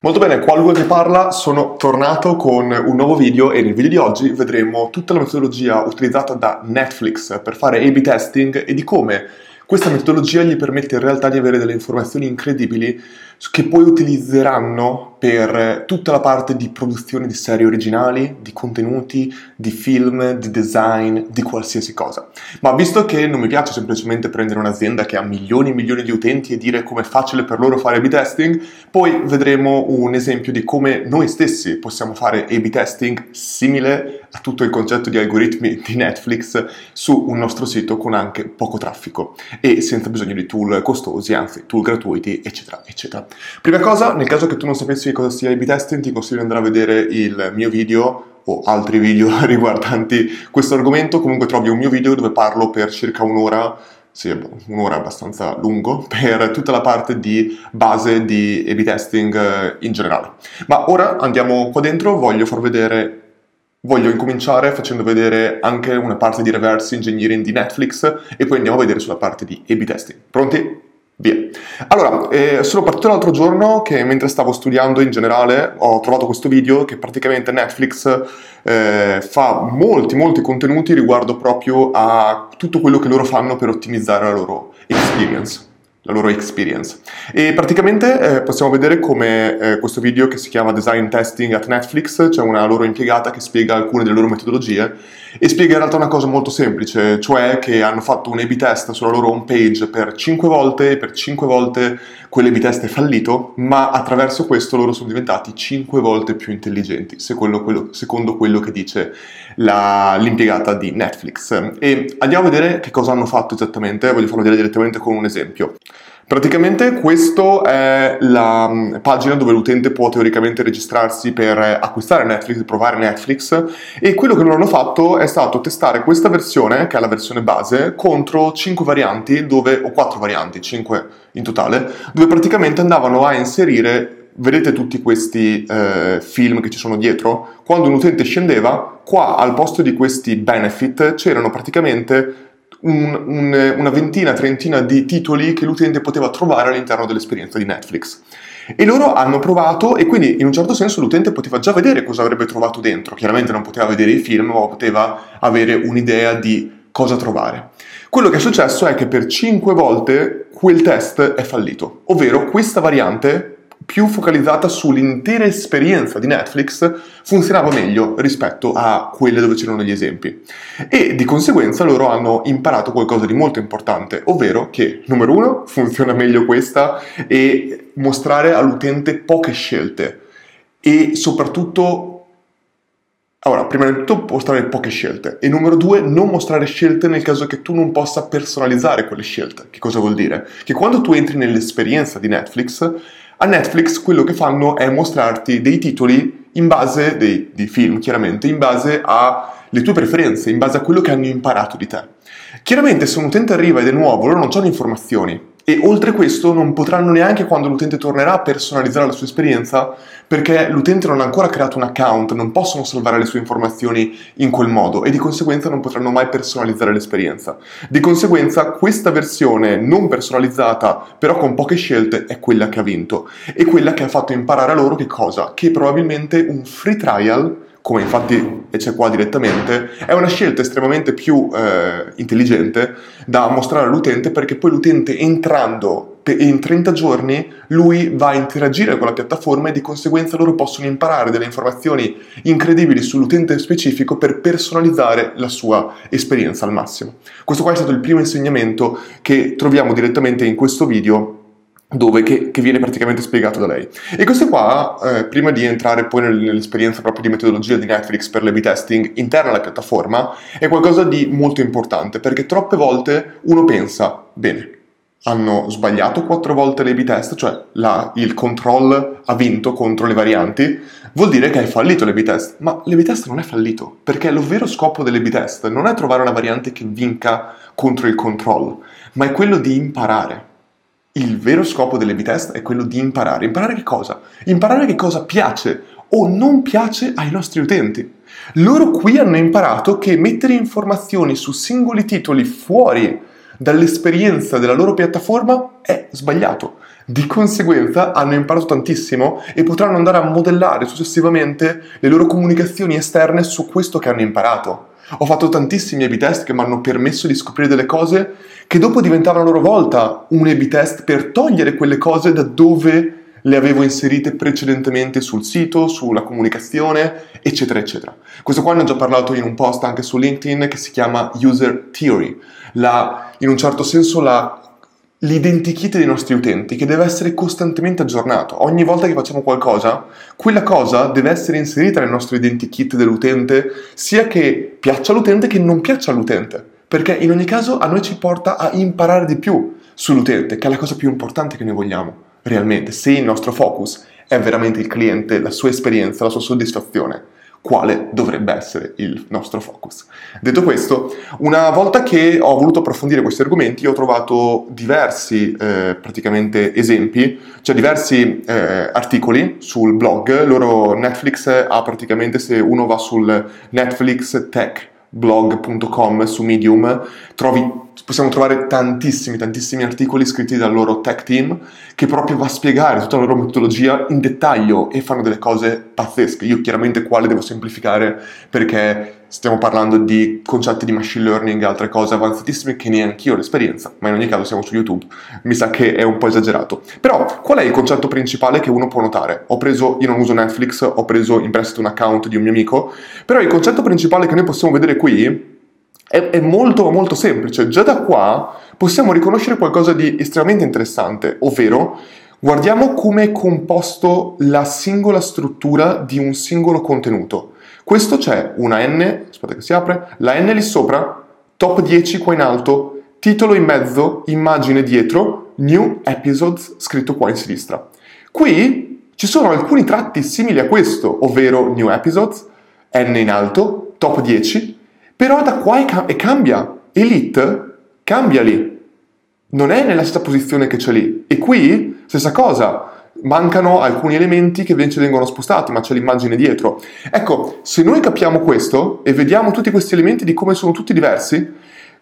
Molto bene, qua Luca che parla, sono tornato con un nuovo video e nel video di oggi vedremo tutta la metodologia utilizzata da Netflix per fare A-B testing e di come questa metodologia gli permette in realtà di avere delle informazioni incredibili che poi utilizzeranno per tutta la parte di produzione di serie originali, di contenuti, di film, di design, di qualsiasi cosa. Ma visto che non mi piace semplicemente prendere un'azienda che ha milioni e milioni di utenti e dire come è facile per loro fare A-B testing, poi vedremo un esempio di come noi stessi possiamo fare A-B testing simile a tutto il concetto di algoritmi di Netflix su un nostro sito con anche poco traffico e senza bisogno di tool costosi, anzi tool gratuiti, eccetera, eccetera. Prima cosa, nel caso che tu non sapessi cosa sia A-B testing, ti consiglio di andare a vedere il mio video o altri video riguardanti questo argomento. Comunque trovi un mio video dove parlo per circa un'ora sì, un'ora abbastanza lungo, per tutta la parte di base di A-B testing eh, in generale. Ma ora andiamo qua dentro, voglio far vedere Voglio incominciare facendo vedere anche una parte di reverse engineering di Netflix e poi andiamo a vedere sulla parte di A-B testing. Pronti? Via. Allora, eh, sono partito l'altro giorno che mentre stavo studiando in generale ho trovato questo video che praticamente Netflix eh, fa molti, molti contenuti riguardo proprio a tutto quello che loro fanno per ottimizzare la loro experience la loro experience. E praticamente eh, possiamo vedere come eh, questo video che si chiama Design Testing at Netflix, c'è cioè una loro impiegata che spiega alcune delle loro metodologie e spiega in realtà una cosa molto semplice, cioè che hanno fatto un A-B test sulla loro home page per 5 volte e per 5 volte quell'A-B test è fallito, ma attraverso questo loro sono diventati 5 volte più intelligenti, secondo quello, secondo quello che dice la, l'impiegata di Netflix. E andiamo a vedere che cosa hanno fatto esattamente, voglio farlo vedere direttamente con un esempio. Praticamente questa è la mm, pagina dove l'utente può teoricamente registrarsi per acquistare Netflix, provare Netflix e quello che loro hanno fatto è stato testare questa versione, che è la versione base, contro 5 varianti, dove, o 4 varianti, 5 in totale, dove praticamente andavano a inserire, vedete tutti questi eh, film che ci sono dietro? Quando un utente scendeva, qua al posto di questi benefit c'erano praticamente un, un, una ventina, trentina di titoli che l'utente poteva trovare all'interno dell'esperienza di Netflix. E loro hanno provato e quindi in un certo senso l'utente poteva già vedere cosa avrebbe trovato dentro. Chiaramente non poteva vedere i film, ma poteva avere un'idea di cosa trovare. Quello che è successo è che per 5 volte quel test è fallito, ovvero questa variante più focalizzata sull'intera esperienza di Netflix funzionava meglio rispetto a quelle dove c'erano gli esempi. E di conseguenza loro hanno imparato qualcosa di molto importante, ovvero che, numero uno, funziona meglio questa e mostrare all'utente poche scelte e soprattutto allora, prima di tutto mostrare poche scelte e numero due, non mostrare scelte nel caso che tu non possa personalizzare quelle scelte. Che cosa vuol dire? Che quando tu entri nell'esperienza di Netflix, a Netflix quello che fanno è mostrarti dei titoli in base, dei, di film chiaramente, in base alle tue preferenze, in base a quello che hanno imparato di te. Chiaramente se un utente arriva ed è nuovo, loro non hanno informazioni, e oltre questo non potranno neanche quando l'utente tornerà personalizzare la sua esperienza perché l'utente non ha ancora creato un account, non possono salvare le sue informazioni in quel modo e di conseguenza non potranno mai personalizzare l'esperienza. Di conseguenza questa versione non personalizzata però con poche scelte è quella che ha vinto e quella che ha fatto imparare a loro che cosa? Che probabilmente un free trial come infatti c'è qua direttamente, è una scelta estremamente più eh, intelligente da mostrare all'utente perché poi l'utente entrando in 30 giorni lui va a interagire con la piattaforma e di conseguenza loro possono imparare delle informazioni incredibili sull'utente specifico per personalizzare la sua esperienza al massimo. Questo qua è stato il primo insegnamento che troviamo direttamente in questo video dove, che, che, viene praticamente spiegato da lei. E questo qua, eh, prima di entrare poi nell'esperienza proprio di metodologia di Netflix per l'A-B testing interna alla piattaforma, è qualcosa di molto importante, perché troppe volte uno pensa, bene, hanno sbagliato quattro volte l'A-B test, cioè la, il control ha vinto contro le varianti, vuol dire che hai fallito l'A-B test. Ma l'A-B test non è fallito, perché lo vero scopo dell'A-B test non è trovare una variante che vinca contro il control, ma è quello di imparare il vero scopo delle B-test è quello di imparare. Imparare che cosa? Imparare che cosa piace o non piace ai nostri utenti. Loro qui hanno imparato che mettere informazioni su singoli titoli fuori dall'esperienza della loro piattaforma è sbagliato. Di conseguenza hanno imparato tantissimo e potranno andare a modellare successivamente le loro comunicazioni esterne su questo che hanno imparato. Ho fatto tantissimi A-B test che mi hanno permesso di scoprire delle cose che dopo diventavano a loro volta un A-B test per togliere quelle cose da dove le avevo inserite precedentemente sul sito, sulla comunicazione, eccetera, eccetera. Questo qua ne ho già parlato in un post anche su LinkedIn che si chiama User Theory, la, in un certo senso la l'identikit dei nostri utenti che deve essere costantemente aggiornato. Ogni volta che facciamo qualcosa, quella cosa deve essere inserita nel nostro identikit dell'utente, sia che piaccia all'utente che non piaccia all'utente, perché in ogni caso a noi ci porta a imparare di più sull'utente, che è la cosa più importante che noi vogliamo realmente, se il nostro focus è veramente il cliente, la sua esperienza, la sua soddisfazione quale dovrebbe essere il nostro focus. Detto questo, una volta che ho voluto approfondire questi argomenti, ho trovato diversi eh, praticamente esempi, cioè diversi eh, articoli sul blog. Loro Netflix ha praticamente, se uno va sul Netflix Tech blog.com su Medium trovi possiamo trovare tantissimi, tantissimi articoli scritti dal loro tech team che proprio va a spiegare tutta la loro metodologia in dettaglio e fanno delle cose pazzesche. Io chiaramente quale devo semplificare perché stiamo parlando di concetti di machine learning e altre cose avanzatissime che neanche io ho l'esperienza, ma in ogni caso siamo su YouTube, mi sa che è un po' esagerato. Però qual è il concetto principale che uno può notare? Ho preso, io non uso Netflix, ho preso in prestito un account di un mio amico, però il concetto principale che noi possiamo vedere qui è, è molto molto semplice. Già da qua possiamo riconoscere qualcosa di estremamente interessante, ovvero guardiamo come è composto la singola struttura di un singolo contenuto. Questo c'è una N, aspetta che si apre, la N lì sopra, top 10 qua in alto, titolo in mezzo, immagine dietro, new episodes scritto qua in sinistra. Qui ci sono alcuni tratti simili a questo, ovvero new episodes, N in alto, top 10, però da qua e cambia. Elite cambia lì. Non è nella stessa posizione che c'è lì. E qui, stessa cosa. Mancano alcuni elementi che invece vengono spostati, ma c'è l'immagine dietro. Ecco, se noi capiamo questo e vediamo tutti questi elementi di come sono tutti diversi,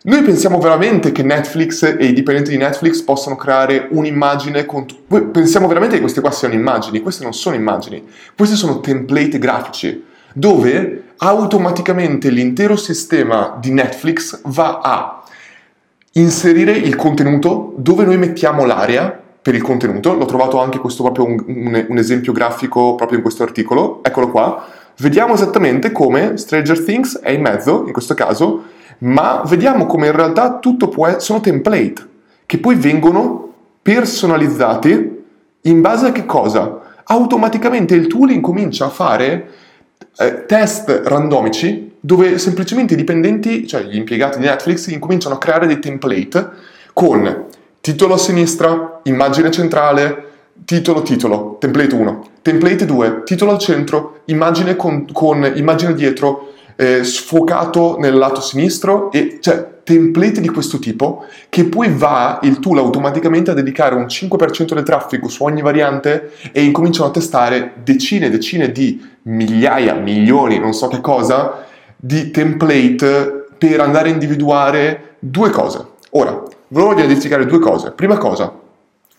noi pensiamo veramente che Netflix e i dipendenti di Netflix possano creare un'immagine con... Pensiamo veramente che queste qua siano immagini? Queste non sono immagini, questi sono template grafici dove automaticamente l'intero sistema di Netflix va a inserire il contenuto dove noi mettiamo l'area per il contenuto. L'ho trovato anche questo proprio un, un, un esempio grafico proprio in questo articolo. Eccolo qua. Vediamo esattamente come Stranger Things è in mezzo, in questo caso, ma vediamo come in realtà tutto può essere, sono template che poi vengono personalizzati in base a che cosa? Automaticamente il tool incomincia a fare eh, test randomici dove semplicemente i dipendenti, cioè gli impiegati di Netflix, incominciano a creare dei template con titolo a sinistra, immagine centrale, titolo titolo, template 1, template 2, titolo al centro, immagine con, con immagine dietro, eh, sfocato nel lato sinistro e cioè template di questo tipo che poi va il tool automaticamente a dedicare un 5% del traffico su ogni variante e incominciano a testare decine e decine di migliaia, milioni, non so che cosa, di template per andare a individuare due cose. Ora, volevo identificare due cose. Prima cosa,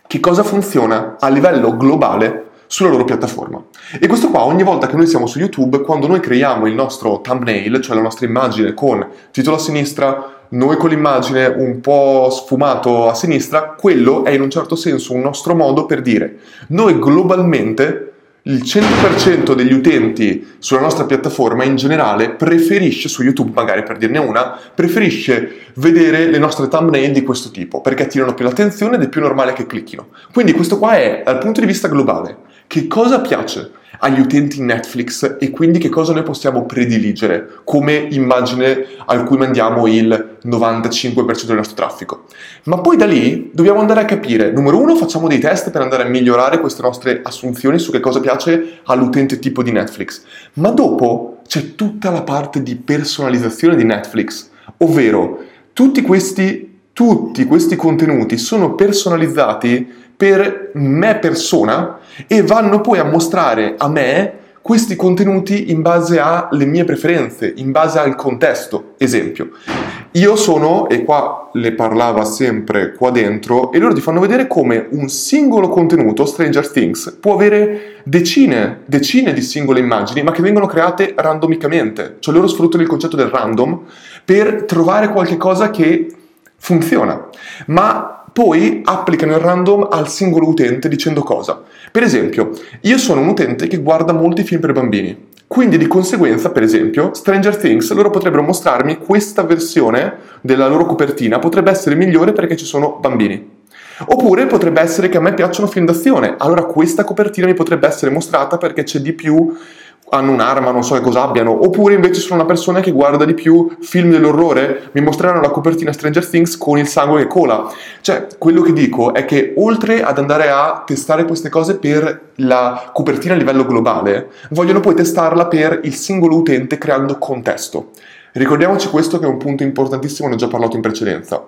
che cosa funziona a livello globale sulla loro piattaforma. E questo qua ogni volta che noi siamo su YouTube, quando noi creiamo il nostro thumbnail, cioè la nostra immagine con titolo a sinistra, noi con l'immagine un po' sfumato a sinistra, quello è in un certo senso un nostro modo per dire noi globalmente il 100% degli utenti sulla nostra piattaforma in generale preferisce, su YouTube magari per dirne una, preferisce vedere le nostre thumbnail di questo tipo perché attirano più l'attenzione ed è più normale che clicchino. Quindi questo qua è dal punto di vista globale. Che cosa piace? agli utenti Netflix e quindi che cosa noi possiamo prediligere come immagine a cui mandiamo il 95% del nostro traffico. Ma poi da lì dobbiamo andare a capire, numero uno, facciamo dei test per andare a migliorare queste nostre assunzioni su che cosa piace all'utente tipo di Netflix. Ma dopo c'è tutta la parte di personalizzazione di Netflix, ovvero tutti questi, tutti questi contenuti sono personalizzati per me persona e vanno poi a mostrare a me questi contenuti in base alle mie preferenze, in base al contesto. Esempio, io sono, e qua le parlava sempre qua dentro, e loro ti fanno vedere come un singolo contenuto, Stranger Things, può avere decine, decine di singole immagini, ma che vengono create randomicamente. Cioè loro sfruttano il concetto del random per trovare qualche cosa che funziona. Ma poi applicano il random al singolo utente dicendo cosa. Per esempio, io sono un utente che guarda molti film per bambini. Quindi di conseguenza, per esempio, Stranger Things, loro potrebbero mostrarmi questa versione della loro copertina, potrebbe essere migliore perché ci sono bambini. Oppure potrebbe essere che a me piacciono film d'azione, allora questa copertina mi potrebbe essere mostrata perché c'è di più hanno un'arma, non so che cosa abbiano, oppure invece sono una persona che guarda di più film dell'orrore, mi mostreranno la copertina Stranger Things con il sangue che cola. Cioè, quello che dico è che oltre ad andare a testare queste cose per la copertina a livello globale, vogliono poi testarla per il singolo utente creando contesto. Ricordiamoci questo che è un punto importantissimo, ne ho già parlato in precedenza.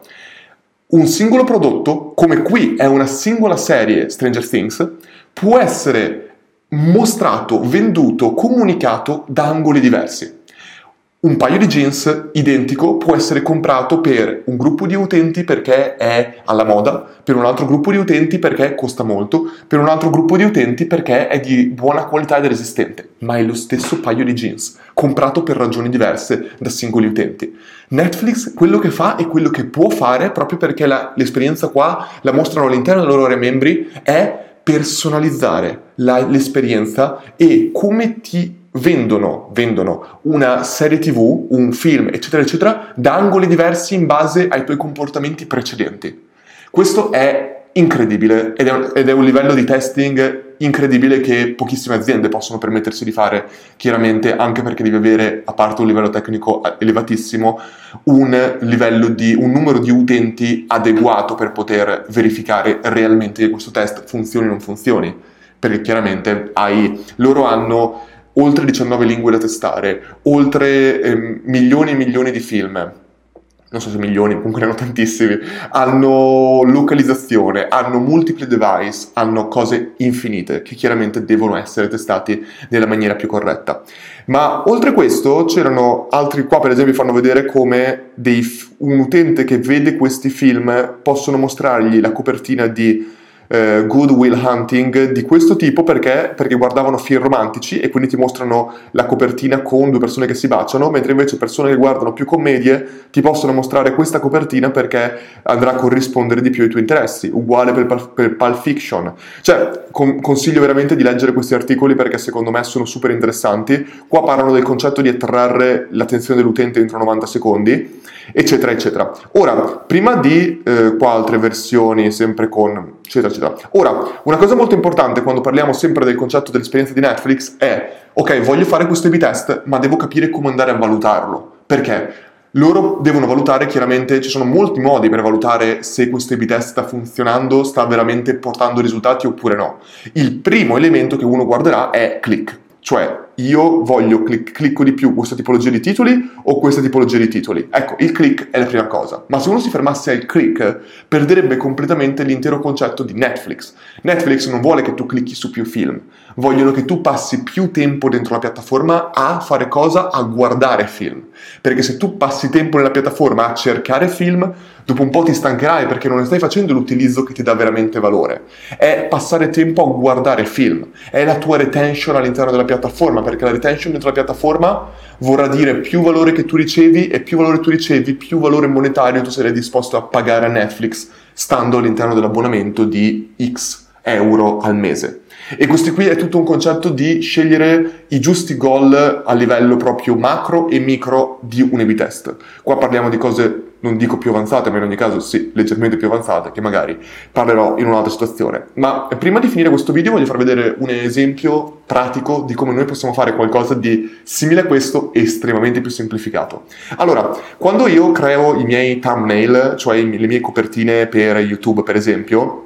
Un singolo prodotto, come qui è una singola serie Stranger Things, può essere mostrato, venduto, comunicato da angoli diversi. Un paio di jeans identico può essere comprato per un gruppo di utenti perché è alla moda, per un altro gruppo di utenti perché costa molto, per un altro gruppo di utenti perché è di buona qualità ed è resistente, ma è lo stesso paio di jeans, comprato per ragioni diverse da singoli utenti. Netflix quello che fa e quello che può fare, proprio perché la, l'esperienza qua la mostrano all'interno dei loro membri, è personalizzare la, l'esperienza e come ti vendono, vendono una serie tv, un film, eccetera, eccetera, da angoli diversi in base ai tuoi comportamenti precedenti. Questo è incredibile ed è, un, ed è un livello di testing incredibile che pochissime aziende possono permettersi di fare, chiaramente anche perché devi avere, a parte un livello tecnico elevatissimo, un livello di un numero di utenti adeguato per poter verificare realmente che questo test funzioni o non funzioni. Perché chiaramente hai, loro hanno oltre 19 lingue da testare, oltre eh, milioni e milioni di film non so se milioni, comunque ne hanno tantissimi, hanno localizzazione, hanno multipli device, hanno cose infinite che chiaramente devono essere testati nella maniera più corretta. Ma oltre a questo c'erano altri, qua per esempio fanno vedere come dei, un utente che vede questi film possono mostrargli la copertina di eh, Good Will Hunting di questo tipo perché? perché guardavano film romantici e quindi ti mostrano la copertina con due persone che si baciano, mentre invece persone che guardano più commedie ti possono mostrare questa copertina perché andrà a corrispondere di più ai tuoi interessi, uguale per, per Pulp Fiction. Cioè, con, consiglio veramente di leggere questi articoli perché secondo me sono super interessanti. Qua parlano del concetto di attrarre l'attenzione dell'utente entro 90 secondi, eccetera, eccetera. Ora, prima di eh, qua altre versioni, sempre con eccetera, eccetera. Ora, una cosa molto importante quando parliamo sempre del concetto dell'esperienza di Netflix è, ok, voglio fare questo A-B test, ma devo capire come andare a valutarlo. Perché? Loro devono valutare, chiaramente ci sono molti modi per valutare se questo A-B test sta funzionando, sta veramente portando risultati oppure no. Il primo elemento che uno guarderà è click, cioè io voglio clic- clicco di più questa tipologia di titoli o questa tipologia di titoli. Ecco, il click è la prima cosa, ma se uno si fermasse al click perderebbe completamente l'intero concetto di Netflix. Netflix non vuole che tu clicchi su più film, vogliono che tu passi più tempo dentro la piattaforma a fare cosa? A guardare film. Perché se tu passi tempo nella piattaforma a cercare film, dopo un po' ti stancherai perché non ne stai facendo l'utilizzo che ti dà veramente valore. È passare tempo a guardare film, è la tua retention all'interno della piattaforma perché la retention dentro la piattaforma vorrà dire più valore che tu ricevi e più valore tu ricevi, più valore monetario tu sarai disposto a pagare a Netflix stando all'interno dell'abbonamento di X euro al mese. E questo qui è tutto un concetto di scegliere i giusti goal a livello proprio macro e micro di un A-B test. Qua parliamo di cose non dico più avanzate, ma in ogni caso sì, leggermente più avanzate, che magari parlerò in un'altra situazione. Ma prima di finire questo video voglio far vedere un esempio pratico di come noi possiamo fare qualcosa di simile a questo, estremamente più semplificato. Allora, quando io creo i miei thumbnail, cioè le mie copertine per YouTube per esempio,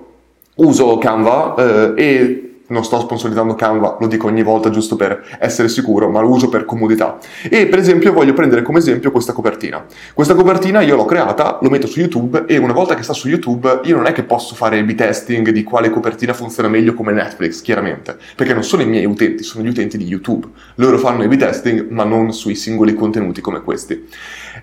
uso Canva eh, e non sto sponsorizzando Canva, lo dico ogni volta giusto per essere sicuro, ma lo uso per comodità. E per esempio voglio prendere come esempio questa copertina. Questa copertina io l'ho creata, lo metto su YouTube e una volta che sta su YouTube io non è che posso fare A-B testing di quale copertina funziona meglio come Netflix, chiaramente, perché non sono i miei utenti, sono gli utenti di YouTube. Loro fanno A-B testing ma non sui singoli contenuti come questi.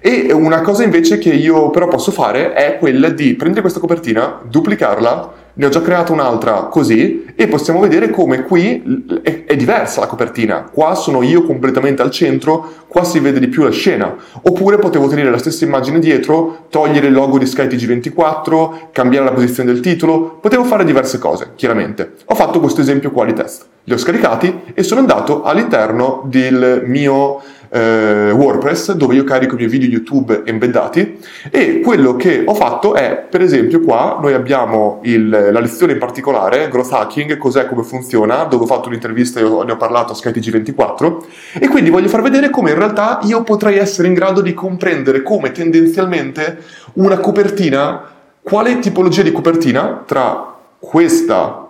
E una cosa invece che io però posso fare è quella di prendere questa copertina, duplicarla, ne ho già creato un'altra così e possiamo vedere come qui è, è, diversa la copertina. Qua sono io completamente al centro, qua si vede di più la scena. Oppure potevo tenere la stessa immagine dietro, togliere il logo di SkyTG24, cambiare la posizione del titolo, potevo fare diverse cose, chiaramente. Ho fatto questo esempio qua di test. Li ho scaricati e sono andato all'interno del mio eh, WordPress dove io carico i miei video YouTube embeddati e quello che ho fatto è, per esempio qua noi abbiamo il, la lezione in particolare, Growth Hacking, cos'è, come funziona, dove ho fatto un'intervista e ne ho parlato a SkyTG24 e quindi voglio far vedere come in realtà io potrei essere in grado di comprendere come tendenzialmente una copertina, quale tipologia di copertina tra questa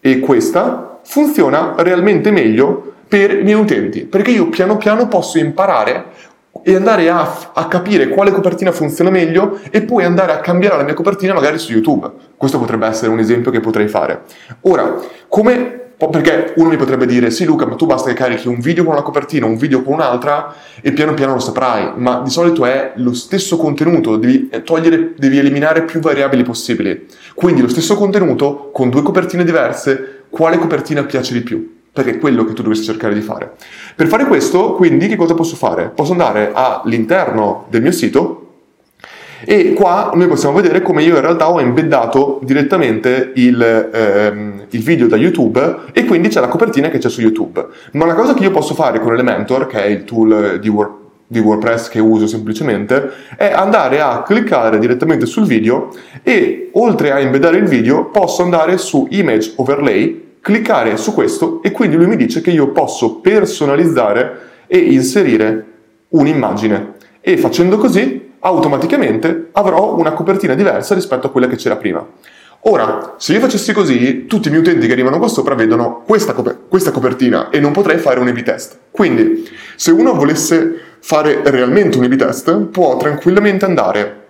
e questa funziona realmente meglio per i miei utenti, perché io piano piano posso imparare e andare a, a, capire quale copertina funziona meglio e poi andare a cambiare la mia copertina magari su YouTube. Questo potrebbe essere un esempio che potrei fare. Ora, come perché uno mi potrebbe dire sì Luca ma tu basta che carichi un video con una copertina un video con un'altra e piano piano lo saprai ma di solito è lo stesso contenuto devi togliere devi eliminare più variabili possibili quindi lo stesso contenuto con due copertine diverse quale copertina piace di più perché è quello che tu dovresti cercare di fare. Per fare questo, quindi, che cosa posso fare? Posso andare all'interno del mio sito e qua noi possiamo vedere come io in realtà ho embeddato direttamente il, ehm, il, video da YouTube e quindi c'è la copertina che c'è su YouTube. Ma una cosa che io posso fare con Elementor, che è il tool di, Word, di WordPress che uso semplicemente, è andare a cliccare direttamente sul video e oltre a embeddare il video posso andare su Image Overlay cliccare su questo e quindi lui mi dice che io posso personalizzare e inserire un'immagine e facendo così automaticamente avrò una copertina diversa rispetto a quella che c'era prima. Ora, se io facessi così, tutti i miei utenti che arrivano qua sopra vedono questa copertina e non potrei fare un A-B test. Quindi, se uno volesse fare realmente un A-B test, può tranquillamente andare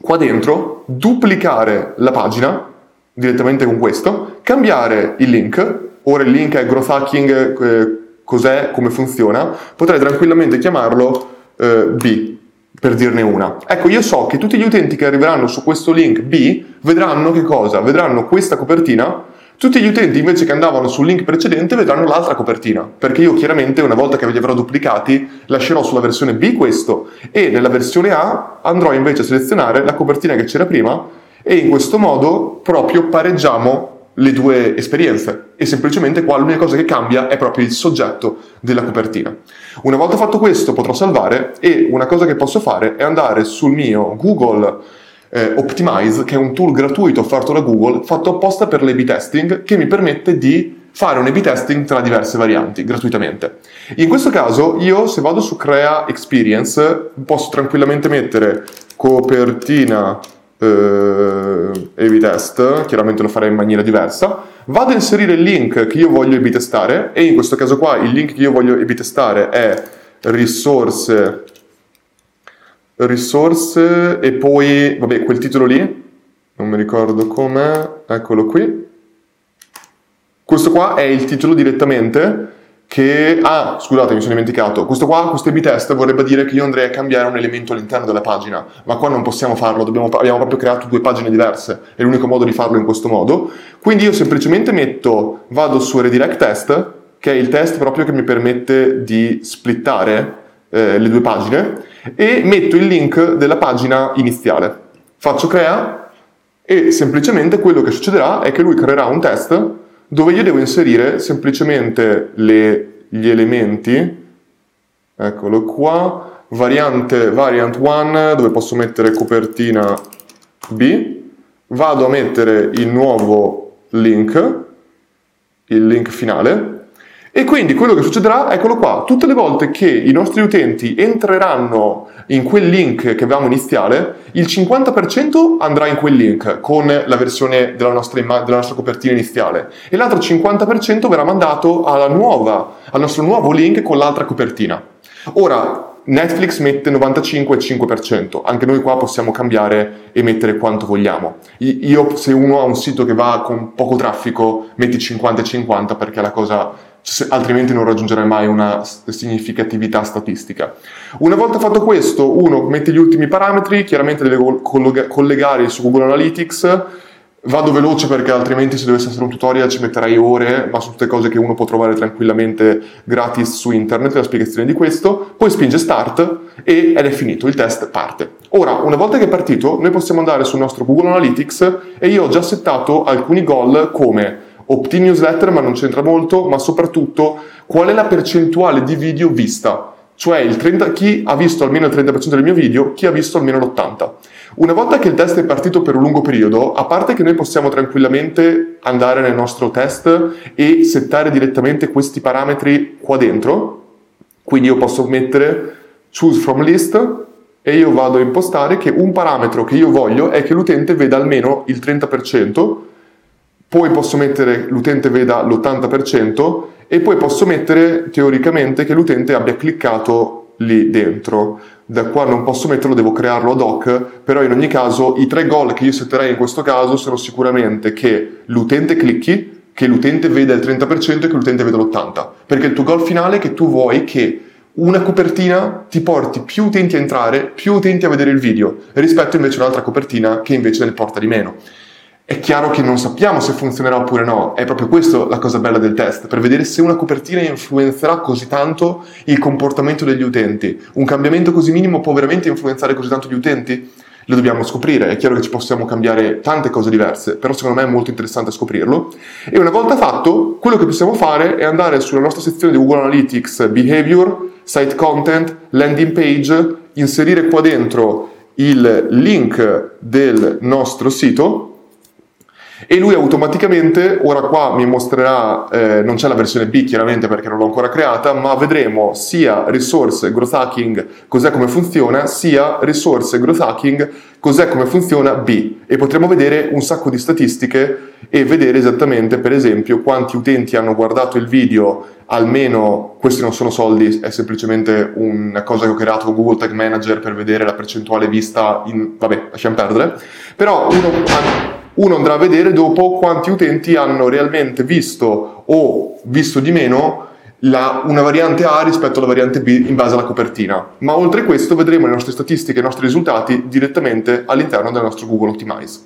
qua dentro, duplicare la pagina direttamente con questo, cambiare il link, ora il link è growth hacking, eh, cos'è, come funziona, potrei tranquillamente chiamarlo eh, B, per dirne una. Ecco, io so che tutti gli utenti che arriveranno su questo link B vedranno che cosa? Vedranno questa copertina, tutti gli utenti invece che andavano sul link precedente vedranno l'altra copertina, perché io chiaramente una volta che li avrò duplicati lascerò sulla versione B questo e nella versione A andrò invece a selezionare la copertina che c'era prima e in questo modo proprio pareggiamo le due esperienze e semplicemente qua l'unica cosa che cambia è proprio il soggetto della copertina. Una volta fatto questo potrò salvare e una cosa che posso fare è andare sul mio Google eh, Optimize, che è un tool gratuito offerto da Google, fatto apposta per l'A-B testing, che mi permette di fare un A-B testing tra diverse varianti gratuitamente. In questo caso io se vado su Crea Experience posso tranquillamente mettere copertina eh, A-B test, chiaramente lo farei in maniera diversa, vado a inserire il link che io voglio A-B testare e in questo caso qua il link che io voglio A-B testare è risorse, risorse e poi, vabbè, quel titolo lì, non mi ricordo com'è, eccolo qui. Questo qua è il titolo direttamente che... Ah, scusate, mi sono dimenticato. Questo qua, questo A-B test vorrebbe dire che io andrei a cambiare un elemento all'interno della pagina, ma qua non possiamo farlo, dobbiamo, abbiamo proprio creato due pagine diverse, è l'unico modo di farlo in questo modo. Quindi io semplicemente metto, vado su redirect test, che è il test proprio che mi permette di splittare eh, le due pagine, e metto il link della pagina iniziale. Faccio crea e semplicemente quello che succederà è che lui creerà un test dove io devo inserire semplicemente le, gli elementi, eccolo qua, variante variant 1 dove posso mettere copertina B, vado a mettere il nuovo link, il link finale, E quindi quello che succederà, eccolo qua, tutte le volte che i nostri utenti entreranno in quel link che avevamo iniziale, il 50% andrà in quel link con la versione della nostra, imm- della nostra copertina iniziale e l'altro 50% verrà mandato nuova, al nostro nuovo link con l'altra copertina. Ora, Netflix mette 95,5%, anche noi qua possiamo cambiare e mettere quanto vogliamo. Io, se uno ha un sito che va con poco traffico, metti 50-50 perché la cosa altrimenti non raggiungerai mai una significatività statistica. Una volta fatto questo, uno mette gli ultimi parametri, chiaramente deve collegare su Google Analytics, Vado veloce perché altrimenti se dovesse essere un tutorial ci metterei ore, ma sono tutte cose che uno può trovare tranquillamente gratis su internet, la spiegazione di questo, poi spinge start ed è finito, il test parte. Ora, una volta che è partito, noi possiamo andare sul nostro Google Analytics e io ho già settato alcuni goal come opt-in newsletter, ma non c'entra molto, ma soprattutto qual è la percentuale di video vista, cioè 30, chi ha visto almeno il 30% del mio video, chi ha visto almeno l'80%. Una volta che il test è partito per un lungo periodo, a parte che noi possiamo tranquillamente andare nel nostro test e settare direttamente questi parametri qua dentro, quindi io posso mettere choose from list e io vado a impostare che un parametro che io voglio è che l'utente veda almeno il 30%, poi posso mettere l'utente veda l'80% e poi posso mettere teoricamente che l'utente abbia cliccato lì dentro da qua non posso metterlo, devo crearlo ad hoc, però in ogni caso i tre goal che io setterei in questo caso sono sicuramente che l'utente clicchi, che l'utente veda il 30% e che l'utente veda l'80%, perché il tuo goal finale è che tu vuoi che una copertina ti porti più utenti a entrare, più utenti a vedere il video, rispetto invece a un'altra copertina che invece ne porta di meno. È chiaro che non sappiamo se funzionerà oppure no, è proprio questa la cosa bella del test, per vedere se una copertina influenzerà così tanto il comportamento degli utenti. Un cambiamento così minimo può veramente influenzare così tanto gli utenti? Lo dobbiamo scoprire, è chiaro che ci possiamo cambiare tante cose diverse, però secondo me è molto interessante scoprirlo. E una volta fatto, quello che possiamo fare è andare sulla nostra sezione di Google Analytics Behavior, Site Content, Landing Page, inserire qua dentro il link del nostro sito e lui automaticamente, ora qua mi mostrerà, eh, non c'è la versione B chiaramente perché non l'ho ancora creata, ma vedremo sia risorse growth hacking, cos'è come funziona, sia risorse growth hacking, cos'è come funziona B e potremo vedere un sacco di statistiche e vedere esattamente per esempio quanti utenti hanno guardato il video almeno questi non sono soldi, è semplicemente una cosa che ho creato con Google Tag Manager per vedere la percentuale vista in... vabbè, lasciamo perdere. Però uno uno andrà a vedere dopo quanti utenti hanno realmente visto o visto di meno la, una variante A rispetto alla variante B in base alla copertina. Ma oltre questo vedremo le nostre statistiche i nostri risultati direttamente all'interno del nostro Google Optimize.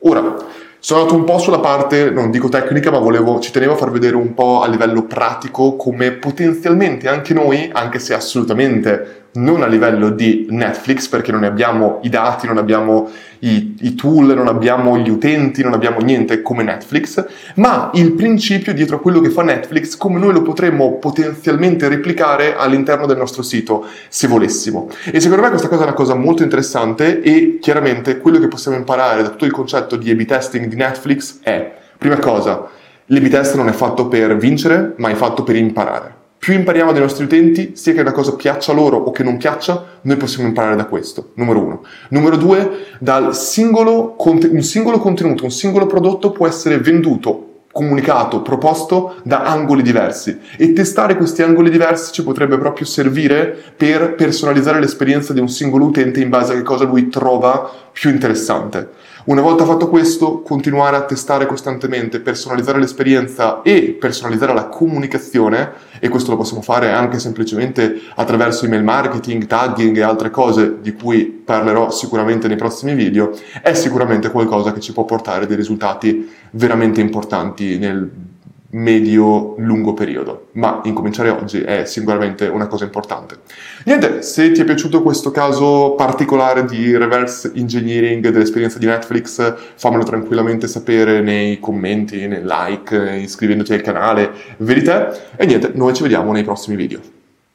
Ora, sono andato un po' sulla parte, non dico tecnica, ma volevo, ci tenevo a far vedere un po' a livello pratico come potenzialmente anche noi, anche se assolutamente non a livello di Netflix perché non ne abbiamo i dati, non abbiamo i, i, tool, non abbiamo gli utenti, non abbiamo niente come Netflix, ma il principio dietro a quello che fa Netflix, come noi lo potremmo potenzialmente replicare all'interno del nostro sito se volessimo. E secondo me questa cosa è una cosa molto interessante e chiaramente quello che possiamo imparare da tutto il concetto di A-B testing di Netflix è, prima cosa, l'A-B test non è fatto per vincere, ma è fatto per imparare. Più impariamo dai nostri utenti, sia che la cosa piaccia loro o che non piaccia, noi possiamo imparare da questo, numero uno. Numero due, dal singolo, un singolo contenuto, un singolo prodotto può essere venduto comunicato, proposto da angoli diversi e testare questi angoli diversi ci potrebbe proprio servire per personalizzare l'esperienza di un singolo utente in base a che cosa lui trova più interessante. Una volta fatto questo, continuare a testare costantemente, personalizzare l'esperienza e personalizzare la comunicazione, e questo lo possiamo fare anche semplicemente attraverso email marketing, tagging e altre cose di cui parlerò sicuramente nei prossimi video, è sicuramente qualcosa che ci può portare dei risultati veramente importanti nel medio-lungo periodo, ma incominciare oggi è sicuramente una cosa importante. Niente, se ti è piaciuto questo caso particolare di reverse engineering dell'esperienza di Netflix, fammelo tranquillamente sapere nei commenti, nei like, iscrivendoti al canale, vedi te, e niente, noi ci vediamo nei prossimi video.